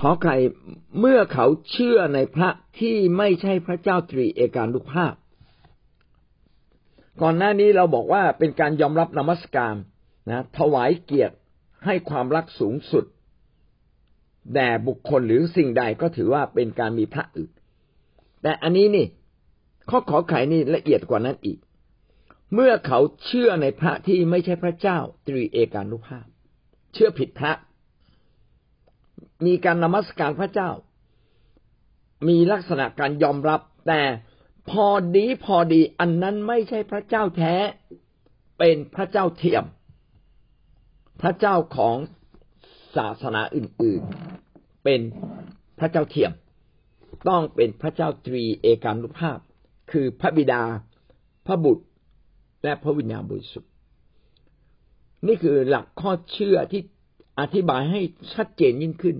ขอไข่เมื่อเขาเชื่อในพระที่ไม่ใช่พระเจ้าตรีเอกานุภาพ ก่อนหน้านี้เราบอกว่าเป็นการยอมรับนมัสการนะถวายเกียรติให้ความรักสูงสุดแด่บุคคลหรือสิ่งใดก็ถือว่าเป็นการมีพระอื่นแต่อันนี้นี่ข้อขอไขนี่ละเอียดกว่านั้นอีก เมื่อเขาเชื่อในพระที่ไม่ใช่พระเจ้าตรีเอกานุภาพ เชื่อผิดพระ มีการนมัสการพระเจ้า มีลักษณะการยอมรับ แต่พอดีพอดีอันนั้นไม่ใช่พระเจ้าแท้ เป็นพระเจ้าเทียม พระเจ้าของศาสนาอื่นๆ เป็นพระเจ้าเทียม ต้องเป็นพระเจ้าตรีเอกานุภาพ คือพระบิดา พระบุตร และพระวิญญาณบริสุทธิ์นี่คือหลักข้อเชื่อที่ อธิบายให้ชัดเจนยิ่งขึ้น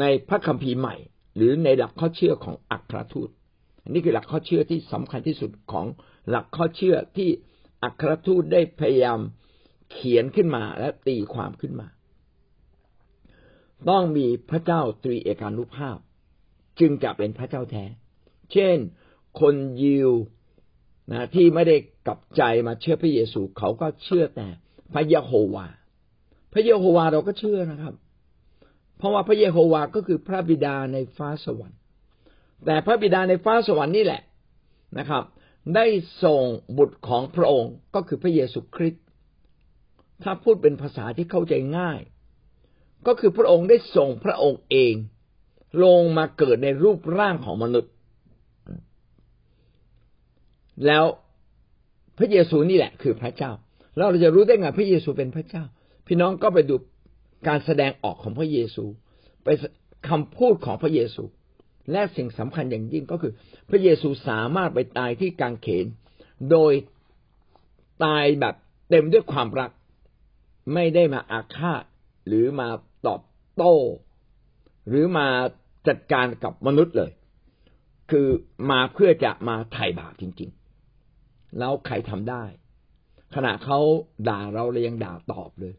ในพระคัมภีร์ใหม่ หรือในหลักข้อเชื่อของอัครทูตอันนี้คือหลักข้อเชื่อที่สำคัญที่สุดของหลักข้อเชื่อที่อัครทูตได้พยายามเขียนขึ้นมาและตีความขึ้นมา ต้องมีพระเจ้าตรีเอกานุภาพ จึงจะเป็นพระเจ้าแท้ เช่น คนยิวนะที่ไม่ได้กลับใจมาเชื่อพระเยซูเขาก็เชื่อแต่พระเยโฮวา ระเยโฮวาเราก็เชื่อนะครับ เพราะว่าพระเยโฮวาก็คือพระบิดาในฟ้าสวรรค์ แต่พระบิดาในฟ้าสวรรค์นี่แหละนะครับ ได้ส่งบุตรของพระองค์ก็คือพระเยซูคริสต์ถ้าพูดเป็นภาษาที่เข้าใจง่าย ก็คือพระองค์ได้ส่งพระองค์เอง ลงมาเกิดในรูปร่างของมนุษย์ แล้วพระเยซูนี่แหละ คือพระเจ้าแล้วเราจะรู้ได้ไงพระเยซูเป็นพระเจ้า พี่น้องก็ไปดูการแสดงออกของพระเยซู ไปคำพูดของพระเยซู และสิ่งสำคัญอย่างยิ่งก็คือ พระเยซูสามารถไปตายที่กางเขน โดยตายแบบเต็มด้วยความรัก ไม่ได้มาอาฆาตหรือมาตอบโต้ หรือมาจัดการกับมนุษย์เลย คือมาเพื่อจะมาไถ่บาปจริง ๆ แล้วใครทำได้ ขณะเขาด่าเราเรายังด่าตอบเลย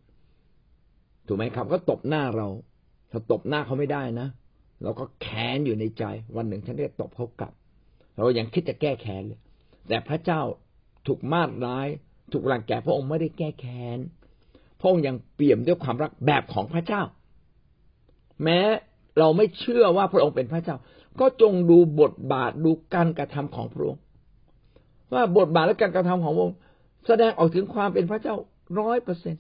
ถูกไหมครับก็ตบหน้าเรา ถ้าตบหน้าเขาไม่ได้นะเราก็แค้นอยู่ในใจ วันหนึ่งฉันจะตบเขากลับ เรายังคิดจะแก้แค้นเลย แต่พระเจ้าถูกมาดร้าย ถูกรังแกพระองค์ไม่ได้แก้แค้นพระองค์ยังเปี่ยมด้วยความรักแบบของพระเจ้า แม้เราไม่เชื่อว่าพระองค์เป็นพระเจ้า ก็จงดูบทบาทดูการกระทำของพระองค์ ว่าบทบาทและการกระทำของพระองค์แสดงออกถึงความเป็นพระเจ้าร้อยเปอร์เซ็นต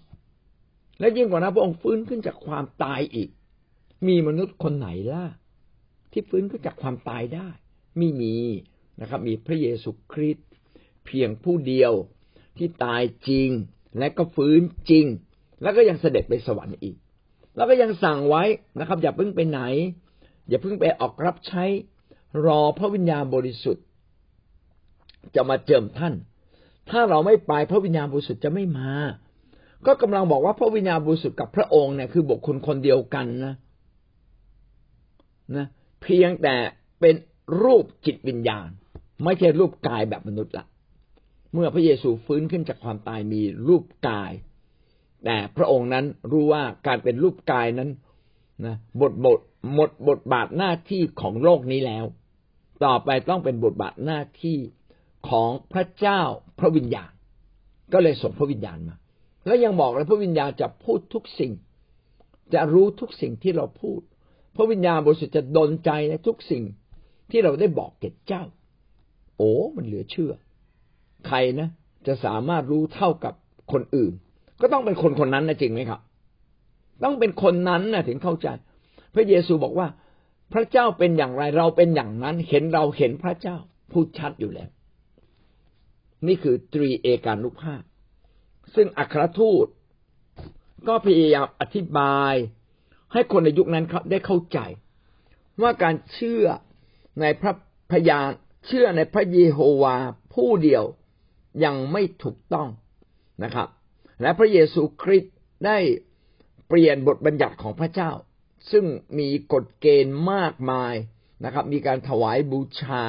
และยิ่งกว่านั้นพระองค์ฟื้นขึ้นจากความตายอีก มีมนุษย์คนไหนล่ะ ที่ฟื้นขึ้นจากความตายได้ไม่มีนะครับ มีพระเยซูคริสต์เพียงผู้เดียวที่ตายจริง และก็ฟื้นจริง แล้วก็ยังเสด็จไปสวรรค์อีก แล้วก็ยังสั่งไว้นะครับ อย่าเพิ่งไปไหน อย่าเพิ่งไปออกรับใช้รอพระวิญญาณบริสุทธิ์ จะมาเจิมท่าน ถ้าเราไม่ไปพระวิญญาณบริสุทธิ์จะไม่มา ก็กำลังบอกว่าพระวิญญาณบริสุทธิ์กับพระองค์เนี่ยคือบุคคลคนเดียวกันนะนะ เพียงแต่เป็นรูปจิตวิญญาณ ไม่ใช่รูปกายแบบมนุษย์ละเมื่อพระเยซูฟื้นขึ้นจากความตายมีรูปกาย แต่พระองค์นั้นรู้ว่าการเป็นรูปกายนั้นนะบทบทหมดบทบาทหน้าที่ของโลกนี้แล้ว ต่อไปต้องเป็นบทบาทหน้าที่ของพระเจ้าพระวิญญาณ ก็เลยส่งพระวิญญาณมา แล้วยังบอกเลยพระวิญญาณจะพูดทุกสิ่ง จะรู้ทุกสิ่งที่เราพูด พระวิญญาณบริสุทธิ์จะดลใจในทุกสิ่งที่เราได้บอกแก่เจ้า โอ้มันเหลือเชื่อ ใครนะ จะสามารถรู้เท่ากับคนอื่น ก็ต้องเป็นคนคนนั้นนะจริงไหมครับ ต้องเป็นคนนั้นนะถึงเข้าใจ พระเยซูบอกว่า พระเจ้าเป็นอย่างไรเราเป็นอย่างนั้น เห็นเราเห็นพระเจ้าพูดชัดอยู่แล้ว นี่คือตรีเอกานุภาพ ซึ่งอัครทูต ก็พยายามอธิบาย ให้คนในยุคนั้นได้เข้าใจ ว่าการเชื่อในพระพยานเชื่อในพระเยโฮวาผู้เดียวยังไม่ถูกต้องนะครับ และพระเยซูคริสต์ได้เปลี่ยนบทบัญญัติของพระเจ้า ซึ่งมีกฎเกณฑ์มากมายนะครับ มีการถวายบูชา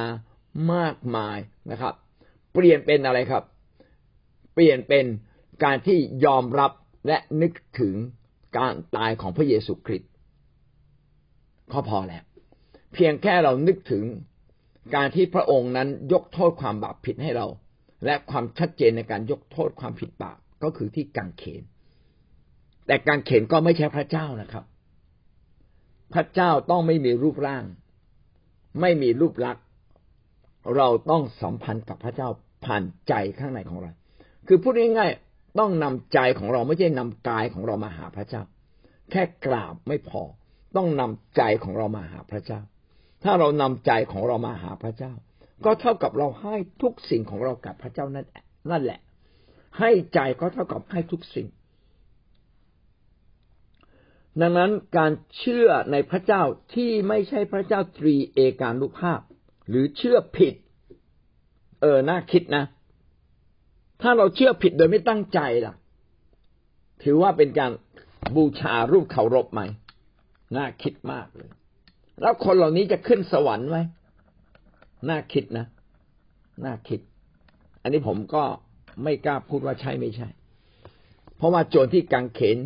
มากมายนะครับ เปลี่ยนเป็นอะไรครับ เปลี่ยนเป็น การที่ยอมรับและนึกถึงการตายของพระเยซูคริสต์ก็พอแล้ว เพียงแค่เรานึกถึงการที่พระองค์นั้นยกโทษความบาปผิดให้เรา และความชัดเจนในการยกโทษความผิดบาปก็คือที่กังเขน แต่กังเขนก็ไม่ใช่พระเจ้านะครับ พระเจ้าต้องไม่มีรูปร่าง ไม่มีรูปลักษณ์เราต้องสัมพันธ์กับพระเจ้าผ่านใจข้างในของเรา คือพูดง่ายๆ ต้องนำใจของเราไม่ใช่นำกายของเรามาหาพระเจ้า แค่กราบไม่พอ ต้องนำใจของเรามาหาพระเจ้า ถ้าเรานำใจของเรามาหาพระเจ้า ก็เท่ากับเราให้ทุกสิ่งของเรากับพระเจ้านั่นนั่นแหละ ให้ใจก็เท่ากับให้ทุกสิ่ง ดังนั้นการเชื่อในพระเจ้าที่ไม่ใช่พระเจ้าตรีเอกานุภาพ หรือเชื่อผิด เออน่าคิดนะ ถ้าเราเชื่อผิดโดยไม่ตั้งใจล่ะ ถือว่าเป็นการบูชารูปเคารพไหมน่าคิดมากเลย แล้วคนเหล่านี้จะขึ้นสวรรค์ไหมน่าคิดนะน่าคิด อันนี้ผมก็ไม่กล้าพูดว่าใช่ไม่ใช่ เพราะว่าโจรที่กังเขน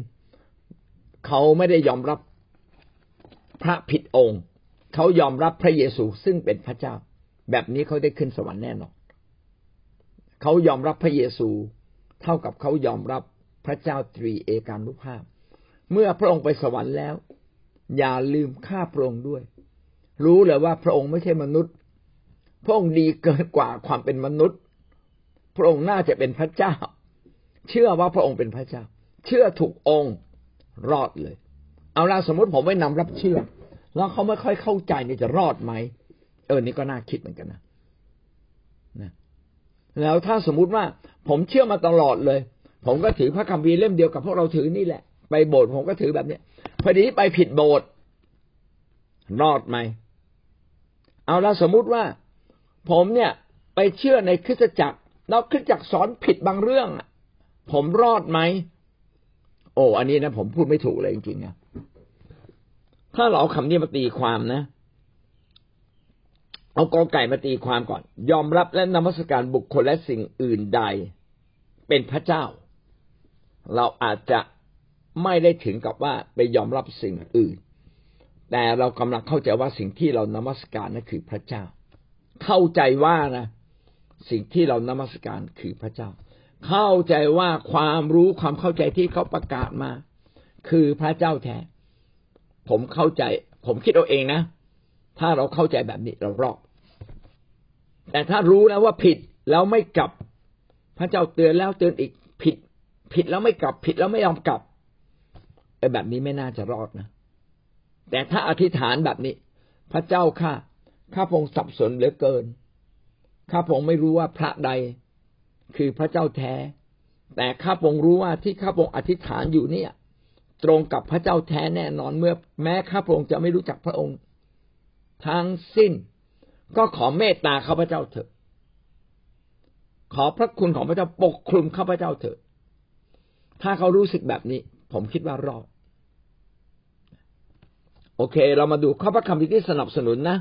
เขาไม่ได้ยอมรับพระผิดองค์ เขายอมรับพระเยซูซึ่งเป็นพระเจ้า แบบนี้เขาได้ขึ้นสวรรค์แน่นอน เขายอมรับพระเยซู เท่ากับเขายอมรับพระเจ้าตรีเอกานุภาพ เมื่อพระองค์ไปสวรรค์แล้ว อย่าลืมข้าพระองค์ด้วย รู้เลยว่าพระองค์ไม่ใช่มนุษย์ พระองค์ดีเกินกว่าความเป็นมนุษย์ พระองค์น่าจะเป็นพระเจ้า เชื่อว่าพระองค์เป็นพระเจ้า เชื่อถูกองค์รอดเลย เอาละสมมติผมไม่นำรับเชื่อ แล้วเขาไม่ค่อยเข้าใจนี่จะรอดไหมเออนี่ก็น่าคิดเหมือนกันนะ แล้วถ้าสมมุติว่าผมเชื่อมาตลอดเลย ผมก็ถือพระคัมภีร์เล่มเดียวกับพวกเราถือนี่แหละ ไปโบสถ์ผมก็ถือแบบเนี้ยพอดีไปผิดโบสถ์รอดไหมเอาละสมมุติว่า ผมเนี่ย ไปเชื่อในคริสตจักรแล้วคริสตจักรสอนผิดบางเรื่องผมรอดไหมโอ้อันนี้นะผมพูดไม่ถูกเลยจริงๆนะถ้าเราเอาคำนี้มาตีความนะ เอากอไก่มาตีความก่อน ยอมรับและนมัสการบุคคลและสิ่งอื่นใด เป็นพระเจ้า เราอาจจะไม่ได้ถึงกับว่าไปยอมรับสิ่งอื่น แต่เรากำลังเข้าใจว่าสิ่งที่เรานมัสการนั่นคือพระเจ้า เข้าใจว่านะสิ่งที่เรานมัสการคือพระเจ้า เข้าใจว่าความรู้ความเข้าใจที่เขาประกาศมา คือพระเจ้าแท้ผมเข้าใจ ผมคิดเอาเองนะ ถ้าเราเข้าใจแบบนี้เรารอดแต่ถ้ารู้แล้วว่าผิดแล้วไม่กลับ พระเจ้าเตือนแล้วเตือนอีกผิด ผิดแล้วไม่กลับ ผิดแล้วไม่ยอมกลับไอ้แบบนี้ไม่น่าจะรอดนะ แต่ถ้าอธิษฐานแบบนี้ พระเจ้าข้าข้าพงสับสนเหลือเกิน ข้าพงไม่รู้ว่าพระใด คือพระเจ้าแท้ แต่ข้าพงรู้ว่าที่ข้าพงอธิษฐานอยู่เนี่ย ตรงกับพระเจ้าแท้แน่นอนเมื่อ แม้ข้าพงจะไม่รู้จักพระองค์ ทั้งสิ้น ก็ขอเมตตาข้าพเจ้าเถอะขอพระคุณของพระเจ้าปกคลุมข้าพเจ้าเถอะถ้าเขารู้สึกแบบนี้ ผมคิดว่ารอดโอเค เรามาดูข้อพระคัมภีร์ที่สนับสนุนนะ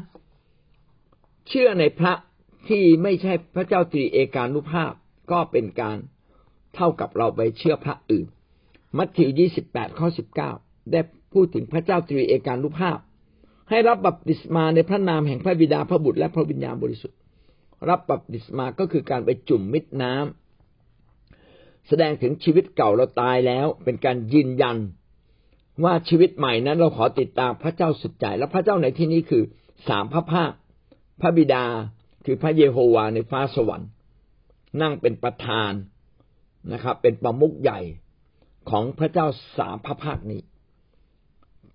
เชื่อในพระที่ไม่ใช่พระเจ้าตรีเอกานุภาพก็เป็นการเท่ากับเราไปเชื่อพระอื่น มัทธิวยี่สิบแปดข้อสิบเก้าได้พูดถึงพระเจ้าตรีเอกานุภาพ ให้รับบัพติศมาในพระนามแห่งพระบิดาพระบุตรและพระวิญญาณบริสุทธิ์ รับบัพติศมาก็คือการไปจุ่มมิดน้ำแสดงถึงชีวิตเก่าเราตายแล้ว เป็นการยืนยันว่าชีวิตใหม่นั้นเราขอติดตามพระเจ้าสุดใจ และพระเจ้าในที่นี้คือสามพระภาค พระบิดาคือพระเยโฮวาในฟ้าสวรรค์ นั่งเป็นประธานนะครับ เป็นประมุขใหญ่ของพระเจ้าสามพระภาคนี้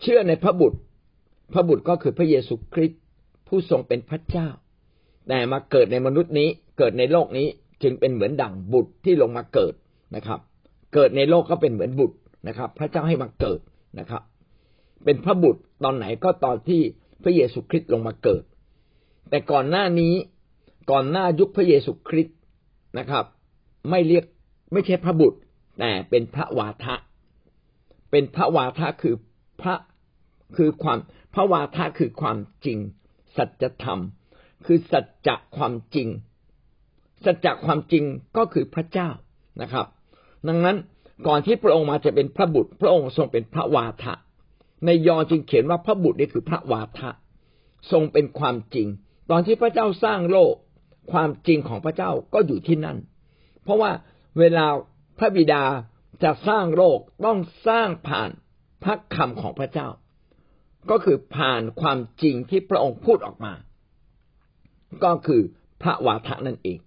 เชื่อในพระบุตร พระบุตรก็คือพระเยซูคริสต์ผู้ทรงเป็นพระเจ้า แต่มาเกิดในมนุษย์นี้เกิดในโลกนี้จึงเป็นเหมือนดั่งบุตรที่ลงมาเกิดนะครับ เกิดในโลกก็เป็นเหมือนบุตรนะครับ พระเจ้าให้มาเกิดนะครับ เป็นพระบุตรตอนไหนก็ตอนที่พระเยซูคริสต์ลงมาเกิด แต่ก่อนหน้านี้ก่อนหน้ายุคพระเยซูคริสต์นะครับ ไม่เรียกไม่ใช่พระบุตรแต่เป็นพระวาทะ เป็นพระวาทะคือพระคือความ พระวาทะคือความจริง สัจธรรม คือสัจจะความจริง สัจจะความจริงก็คือพระเจ้านะครับ ดังนั้นก่อนที่พระองค์มาจะเป็นพระบุตร พระองค์ทรงเป็นพระวาทะ ในยอห์นจึงเขียนว่าพระบุตรนี่คือพระวาทะ ทรงเป็นความจริง ตอนที่พระเจ้าสร้างโลก ความจริงของพระเจ้าก็อยู่ที่นั่น เพราะว่าเวลาพระบิดาจะสร้างโลกต้องสร้างผ่านพระคำของพระเจ้า ก็คือผ่านความจริงที่พระองค์พูดออกมา ก็คือพระวาทะนั่นเอง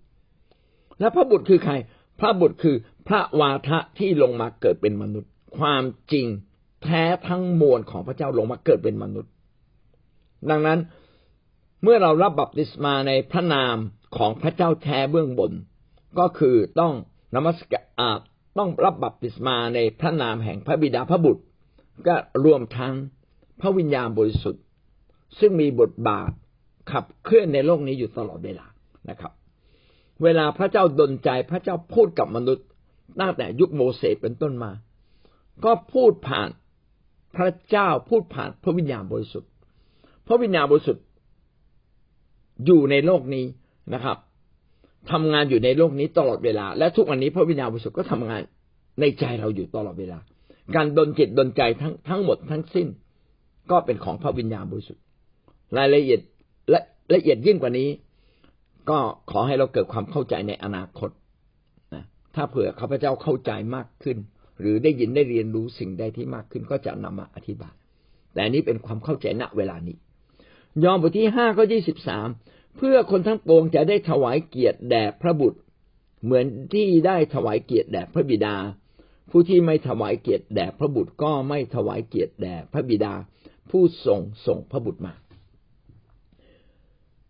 และพระบุตรคือใคร พระบุตรคือพระวาทะที่ลงมาเกิดเป็นมนุษย์ ความจริงแท้ทั้งมวลของพระเจ้าลงมาเกิดเป็นมนุษย์ ดังนั้นเมื่อเรารับบัพติศมาในพระนามของพระเจ้าแท้เบื้องบน ก็คือต้องนมัสการต้องรับบัพติศมาในพระนามแห่งพระบิดาพระบุตร ก็รวมทั้ง พระวิญญาณบริสุทธิ์ ซึ่งมีบทบาทขับเคลื่อนในโลกนี้อยู่ตลอดเวลานะครับ เวลาพระเจ้าดลใจพระเจ้าพูดกับมนุษย์ตั้งแต่ยุคโมเสสเป็นต้นมา ก็พูดผ่านพระเจ้าพูดผ่านพระวิญญาณบริสุทธิ์ พระวิญญาณบริสุทธิ์อยู่ในโลกนี้นะครับทำงานอยู่ในโลกนี้ตลอดเวลา และทุกวันนี้พระวิญญาณบริสุทธิ์ก็ทำงานในใจเราอยู่ตลอดเวลา การดนจิตดนใจทั้งทั้งหมดทั้งสิ้น ก็เป็นของพระวิญญาณบริสุทธิ์รายละเอียดและละเอียดยิ่งกว่านี้ ก็ขอให้เราเกิดความเข้าใจในอนาคตนะถ้าเผื่อข้าพเจ้าเข้าใจมากขึ้น หรือได้ยินได้เรียนรู้สิ่งใดที่มากขึ้นก็จะนำมาอธิบาย แต่นี้เป็นความเข้าใจณเวลานี้ ยอห์นบทที่ห้าข้อยี่สิบสามเพื่อคนทั้งปวงจะได้ถวายเกียรติแด่พระบุตร เหมือนที่ได้ถวายเกียรติแด่พระบิดา ผู้ที่ไม่ถวายเกียรติแด่พระบุตรก็ไม่ถวายเกียรติแด่พระบิดา ผู้ส่งส่งพระบุตรมา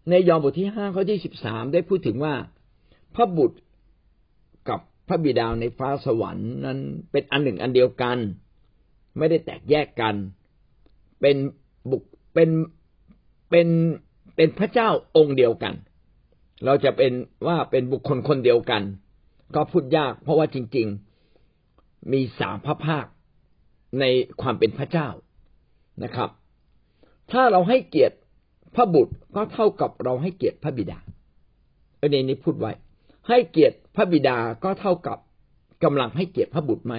ในยอห์นบทที่ห้าข้อที่สิบสามได้พูดถึงว่าพระบุตรกับพระบิดาในฟ้าสวรรค์นั้นเป็นอันหนึ่งอันเดียวกัน ไม่ได้แตกแยกกัน เป็นบุกเป็นเป็นเป็นพระเจ้าองค์เดียวกัน เราจะเป็นว่าเป็นบุคคลคนเดียวกัน ก็พูดยากเพราะว่าจริง ๆมีสามพระภาคในความเป็นพระเจ้า นะครับ ถ้าเราให้เกียรติพระบุตรก็เท่ากับเราให้เกียรติพระบิดาเอันนี้พูดไว้ ให้เกียรติพระบิดาก็เท่ากับกำลังให้เกียรติพระบุตรไหม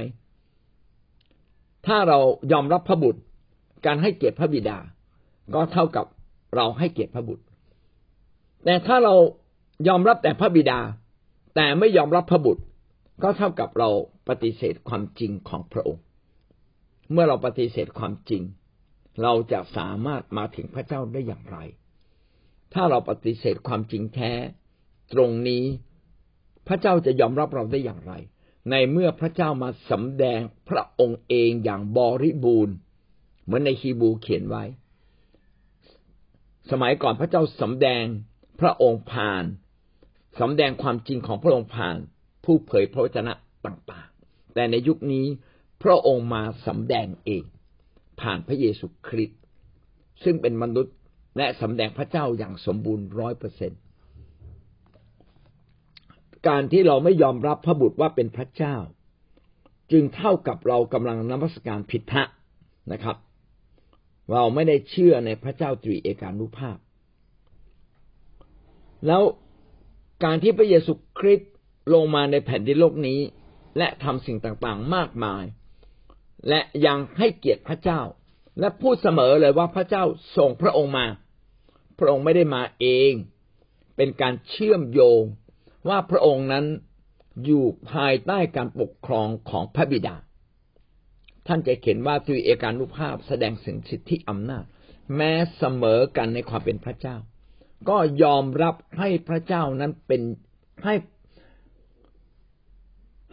ถ้าเรายอมรับพระบุตร การให้เกียรติพระบิดา ก็เท่ากับเราให้เกียรติพระบุตร แต่ถ้าเรายอมรับแต่พระบิดา แต่ไม่ยอมรับพระบุตร ก็เท่ากับเราปฏิเสธความจริงของพระองค์ เมื่อเราปฏิเสธความจริง เราจะสามารถมาถึงพระเจ้าได้อย่างไร ถ้าเราปฏิเสธความจริงแท้ ตรงนี้พระเจ้าจะยอมรับเราได้อย่างไร ในเมื่อพระเจ้ามาสำแดงพระองค์เองอย่างบริบูรณ์ เหมือนในฮีบูเขียนไว้ สมัยก่อนพระเจ้าสำแดงพระองค์ผ่านสำแดงความจริงของพระองค์ผ่าน ผู้เผยพระวจนะต่างๆ แต่ในยุคนี้พระองค์มาสำแดงเอง ผ่านพระเยซูคริสต์ซึ่งเป็นมนุษย์และสำแดงพระเจ้าอย่างสมบูรณ์ร้อยเปอร์เซ็นการที่เราไม่ยอมรับพระบุตรว่าเป็นพระเจ้า จึงเท่ากับเรากำลังนมัสการผิดพระนะครับ เราไม่ได้เชื่อในพระเจ้าตรีเอกานุภาพ แล้วการที่พระเยซูคริสต์ลงมาในแผ่นดินโลกนี้ และทำสิ่งต่างๆ มากมาย และยังให้เกียรติพระเจ้า และพูดเสมอเลยว่าพระเจ้าส่งพระองค์มา พระองค์ไม่ได้มาเอง เป็นการเชื่อมโยงว่าพระองค์นั้นอยู่ภายใต้การปกครองของพระบิดา ท่านจะเขียนว่าตรีเอกานุภาพแสดงถึงสิทธิอำนาจ แม้เสมอกันในความเป็นพระเจ้า ก็ยอมรับให้พระเจ้านั้นเป็นให้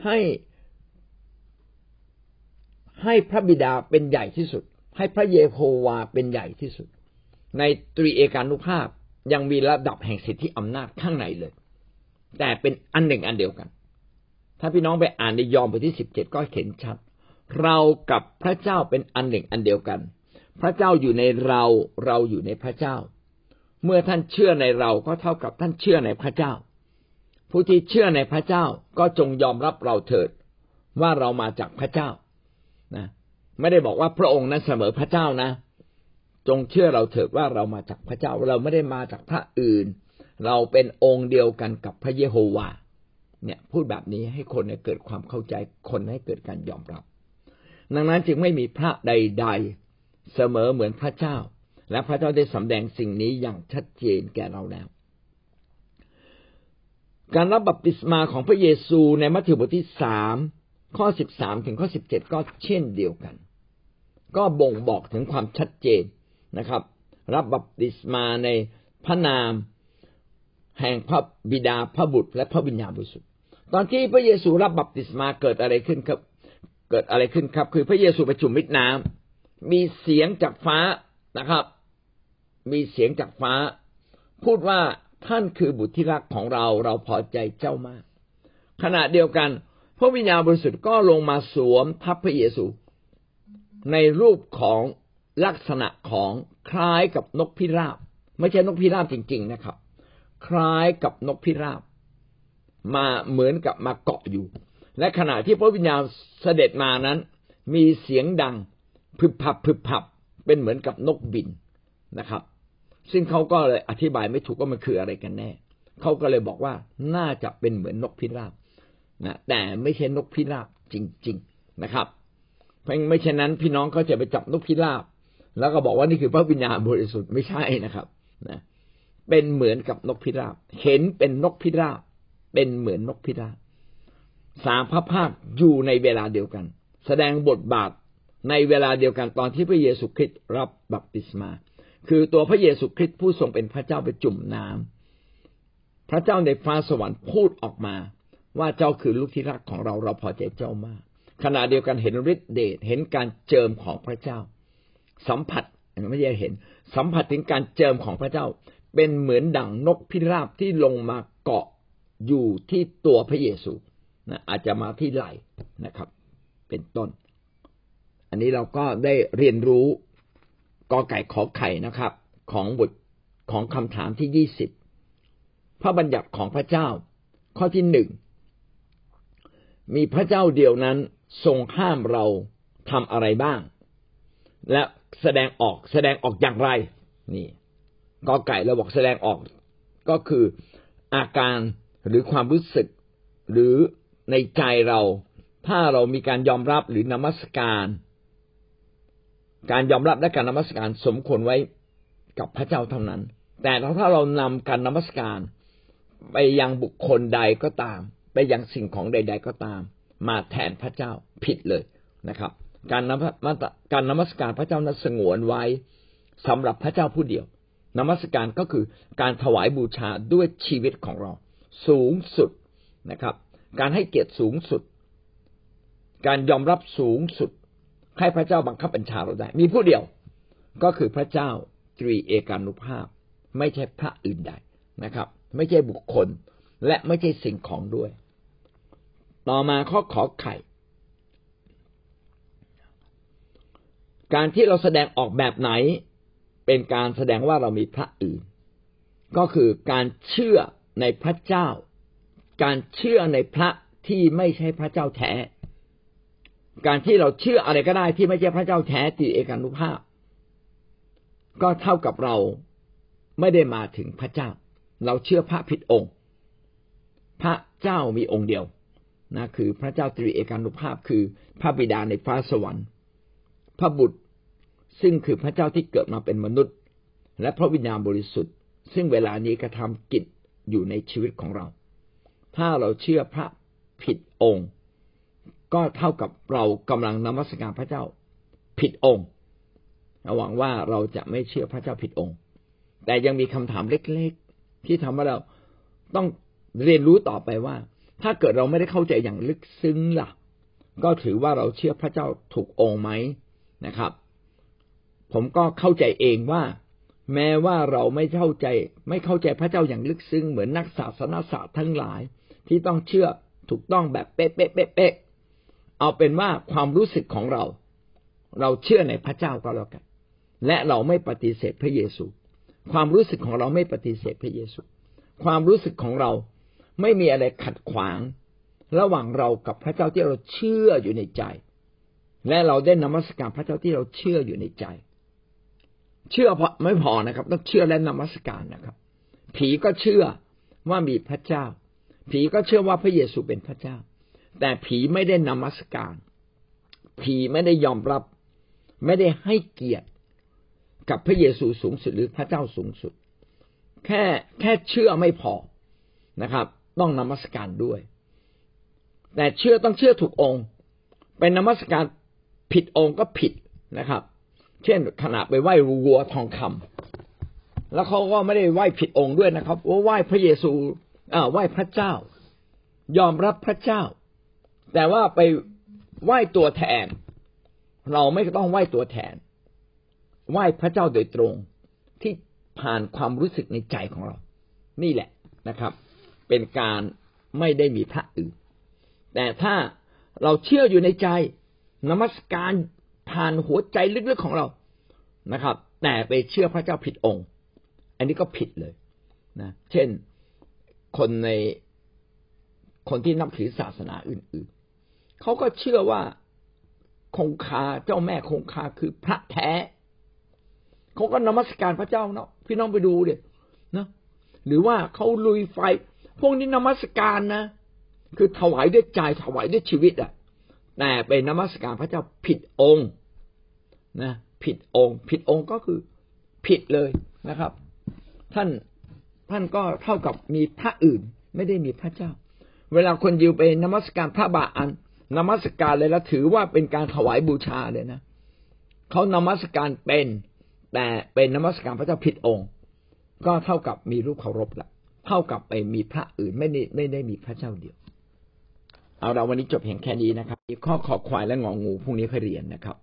ให้ ให้พระบิดาเป็นใหญ่ที่สุด ให้พระเยโฮวาเป็นใหญ่ที่สุด ในตรีเอกานุภาพยังมีระดับแห่งสิทธิอำนาจข้างในเลย แต่เป็นอันหนึ่งอันเดียวกัน ถ้าพี่น้องไปอ่านในยอห์นบทที่สิบเจ็ดก็เห็นชัด เรากับพระเจ้าเป็นอันหนึ่งอันเดียวกัน พระเจ้าอยู่ในเราเราอยู่ในพระเจ้า เมื่อท่านเชื่อในเราก็เท่ากับท่านเชื่อในพระเจ้า ผู้ที่เชื่อในพระเจ้าก็จงยอมรับเราเถิด ว่าเรามาจากพระเจ้า นะไม่ได้บอกว่าพระองค์นั้นเสมอพระเจ้านะ จงเชื่อเราเถิดว่าเรามาจากพระเจ้าเราไม่ได้มาจากพระอื่น เราเป็นองค์เดียวกันกับพระเยโฮวาเนี่ยพูดแบบนี้ให้คนเกิดความเข้าใจคนให้เกิดการยอมรับ ดังนั้นจึงไม่มีพระใด ๆ เสมอเหมือนพระเจ้า และพระเจ้าได้สำแดงสิ่งนี้อย่างชัดเจนแก่เราแล้ว การรับบัพติศมาของพระเยซูในมัทธิวบทที่สาม ข้อสิบสามถึงข้อสิบเจ็ดก็เช่นเดียวกัน ก็บ่งบอกถึงความชัดเจนนะครับ รับบัพติศมาในพระนาม แห่งพระบิดาพระบุตรและพระวิญญาณบริสุทธิ์ตอนที่พระเยซูรับบัพติศมาเกิดอะไรขึ้นครับ เกิดอะไรขึ้นครับ คือพระเยซูไปจุ่มมิดน้ำมีเสียงจากฟ้านะครับ มีเสียงจากฟ้า พูดว่าท่านคือบุตรที่รักของเราเราพอใจเจ้ามากขณะเดียวกัน พระวิญญาณบริสุทธิ์ก็ลงมาสวมทับพระเยซู ในรูปของลักษณะของคล้ายกับนกพิราบ ไม่ใช่นกพิราบจริง ๆนะครับ คล้ายกับนกพิราบ มาเหมือนกับมาเกาะอยู่ และขณะที่พระวิญญาณเสด็จมานั้น มีเสียงดังพึบพับพึบพับเป็นเหมือนกับนกบินนะครับ ซึ่งเขาก็เลยอธิบายไม่ถูกว่ามันคืออะไรกันแน่ เขาก็เลยบอกว่าน่าจะเป็นเหมือนนกพิราบ นะแต่ไม่ใช่นกพิราบจริง ๆนะครับเพราะไม่เช่นนั้นพี่น้องก็จะไปจับนกพิราบ แล้วก็บอกว่านี่คือพระวิญญาณบริสุทธิ์ไม่ใช่นะครับนะเป็นเหมือนกับนกพิราบ เห็นเป็นนกพิราบ เป็นเหมือนนกพิราบ สามพระภาคอยู่ในเวลาเดียวกัน แสดงบทบาทในเวลาเดียวกันตอนที่พระเยซูคริสต์รับบัพติศมา คือตัวพระเยซูคริสต์ผู้ทรงเป็นพระเจ้าไปจุ่มน้ำพระเจ้าในฟ้าสวรรค์พูดออกมา ว่าเจ้าคือลูกที่รักของเราเราพอใจเจ้ามากขณะเดียวกันเห็นฤทธิเดชเห็นการเจิมของพระเจ้า สัมผัสไม่ใช่เห็น สัมผัสถึงการเจิมของพระเจ้า เป็นเหมือนดั่งนกพิราบที่ลงมาเกาะอยู่ที่ตัวพระเยซูนะอาจจะมาที่ไหลนะครับ เป็นต้น อันนี้เราก็ได้เรียนรู้กอไก่ขอไข่นะครับ ของบทของคำถามที่ยี่สิบพระบัญญัติของพระเจ้า ข้อที่หนึ่ง มีพระเจ้าเดียวนั้นทรงห้ามเราทำอะไรบ้าง และแสดงออกแสดงออกอย่างไร นี่กอไก่เราบอกแสดงออกก็คืออาการหรือความรู้สึก หรือในใจเรา ถ้าเรามีการยอมรับหรือนมัสการ การยอมรับและการนมัสการสมควรไว้กับพระเจ้าเท่านั้น แต่ถ้าเรานำการนมัสการไปยังบุคคลใดก็ตาม ไปยังสิ่งของใด ๆ ก็ตาม มาแทนพระเจ้าผิดเลยนะครับ การนมัสการนมัสการพระเจ้านั้นสงวนไว้สำหรับพระเจ้าผู้เดียวนมัสการก็คือการถวายบูชาด้วยชีวิตของเรา สูงสุดนะครับ การให้เกียรติสูงสุด การยอมรับสูงสุด ให้พระเจ้าบังคับบัญชาเราได้ มีผู้เดียวก็คือพระเจ้าตรีเอกานุภาพ ไม่ใช่พระอื่นใดนะครับ ไม่ใช่บุคคลและไม่ใช่สิ่งของด้วย ต่อมาข้อขอไข่ การที่เราแสดงออกแบบไหน เป็นการแสดงว่าเรามีพระอื่น ก็คือการเชื่อในพระเจ้า การเชื่อในพระที่ไม่ใช่พระเจ้าแท้ การที่เราเชื่ออะไรก็ได้ที่ไม่ใช่พระเจ้าแท้ตีเอกานุภาพ ก็เท่ากับเราไม่ได้มาถึงพระเจ้า เราเชื่อพระผิดองค์ พระเจ้ามีองค์เดียว นะคือพระเจ้าตรีเอกานุภาพคือพระบิดาในฟ้าสวรรค์ พระบุตรซึ่งคือพระเจ้าที่เกิดมาเป็นมนุษย์ และพระวิญญาณบริสุทธิ์ ซึ่งเวลานี้กระทำกิจอยู่ในชีวิตของเรา ถ้าเราเชื่อพระผิดองค์ ก็เท่ากับเรากำลังนมัสการพระเจ้าผิดองค์หวังว่าเราจะไม่เชื่อพระเจ้าผิดองค์ แต่ยังมีคำถามเล็กๆ ที่ทำให้เราต้องเรียนรู้ต่อไปว่า ถ้าเกิดเราไม่ได้เข้าใจอย่างลึกซึ้งล่ะ ก็ถือว่าเราเชื่อพระเจ้าถูกองค์ไหมนะครับ ผมก็เข้าใจเองว่า แม้ว่าเราไม่เข้าใจ ไม่เข้าใจพระเจ้าอย่างลึกซึ้งเหมือนนักศาสนาศาสตร์ทั้งหลาย ที่ต้องเชื่อถูกต้องแบบเป๊ะเป๊ะเป๊ะเป๊ะเอาเป็นว่าความรู้สึกของเรา เราเชื่อในพระเจ้าก็แล้วกัน และเราไม่ปฏิเสธพระเยซู ความรู้สึกของเราไม่ปฏิเสธพระเยซู ความรู้สึกของเรา ไม่มีอะไรขัดขวาง ระหว่างเรากับพระเจ้าที่เราเชื่ออยู่ในใจ และเราได้นมัสการพระเจ้าที่เราเชื่ออยู่ในใจ เชื่อพอไม่พอนะครับ ต้องเชื่อและนมัสการนะครับ ผีก็เชื่อว่ามีพระเจ้า ผีก็เชื่อว่าพระเยซูเป็นพระเจ้า แต่ผีไม่ได้นมัสการ ผีไม่ได้ยอมรับ ไม่ได้ให้เกียรติกับพระเยซูสูงสุดหรือพระเจ้าสูงสุด แค่แค่เชื่อไม่พอนะครับ ต้องนมัสการด้วย แต่เชื่อต้องเชื่อถูกองค์ เป็นนมัสการผิดองค์ก็ผิดนะครับ เช่นขณะไปไหว้วัวทองคำแล้วเขาก็ไม่ได้ไหว้ผิดองค์ด้วยนะครับว่าไหว้พระเยซูอ่าไหว้พระเจ้า ยอมรับพระเจ้า แต่ว่าไปไหว้ตัวแทน เราไม่ต้องไหว้ตัวแทน ไหว้พระเจ้าโดยตรงที่ผ่านความรู้สึกในใจของเรา นี่แหละนะครับ เป็นการไม่ได้มีพระอื่น แต่ถ้าเราเชื่ออยู่ในใจนมัสการผ่านหัวใจลึกๆของเรานะครับ แต่ไปเชื่อพระเจ้าผิดองค์ อันนี้ก็ผิดเลยนะเช่นคนในคนที่นับถือศาสนาอื่น ๆเขาก็เชื่อว่าคงคาเจ้าแม่คงคาคือพระแท้เขาก็นมัสการพระเจ้าเนาะพี่น้องไปดูเด็นะหรือว่าเขาลุยไฟ พวกนี้นมัสการนะ คือถวายด้วยใจถวายด้วยชีวิตอะ แต่ไปนมัสการพระเจ้าผิดองค์นะ ผิดองค์ ผิดองค์ก็คือผิดเลยนะครับ ท่านท่านก็เท่ากับมีพระอื่น ไม่ได้มีพระเจ้า เวลาคนยิวไปนมัสการพระบาอันนมัสการเลยแล้วถือว่าเป็นการถวายบูชาเลยนะเขานมัสการเป็น แต่เป็นนมัสการพระเจ้าผิดองค์ ก็เท่ากับมีรูปเคารพละ เท่ากับไปมีพระอื่นไม่ได้ไม่ได้มีพระเจ้าเดียว เอาเราวันนี้จบเพียงแค่นี้นะครับข้อขอควายและงองูพรุ่งนี้ค่อยเรียนนะครับ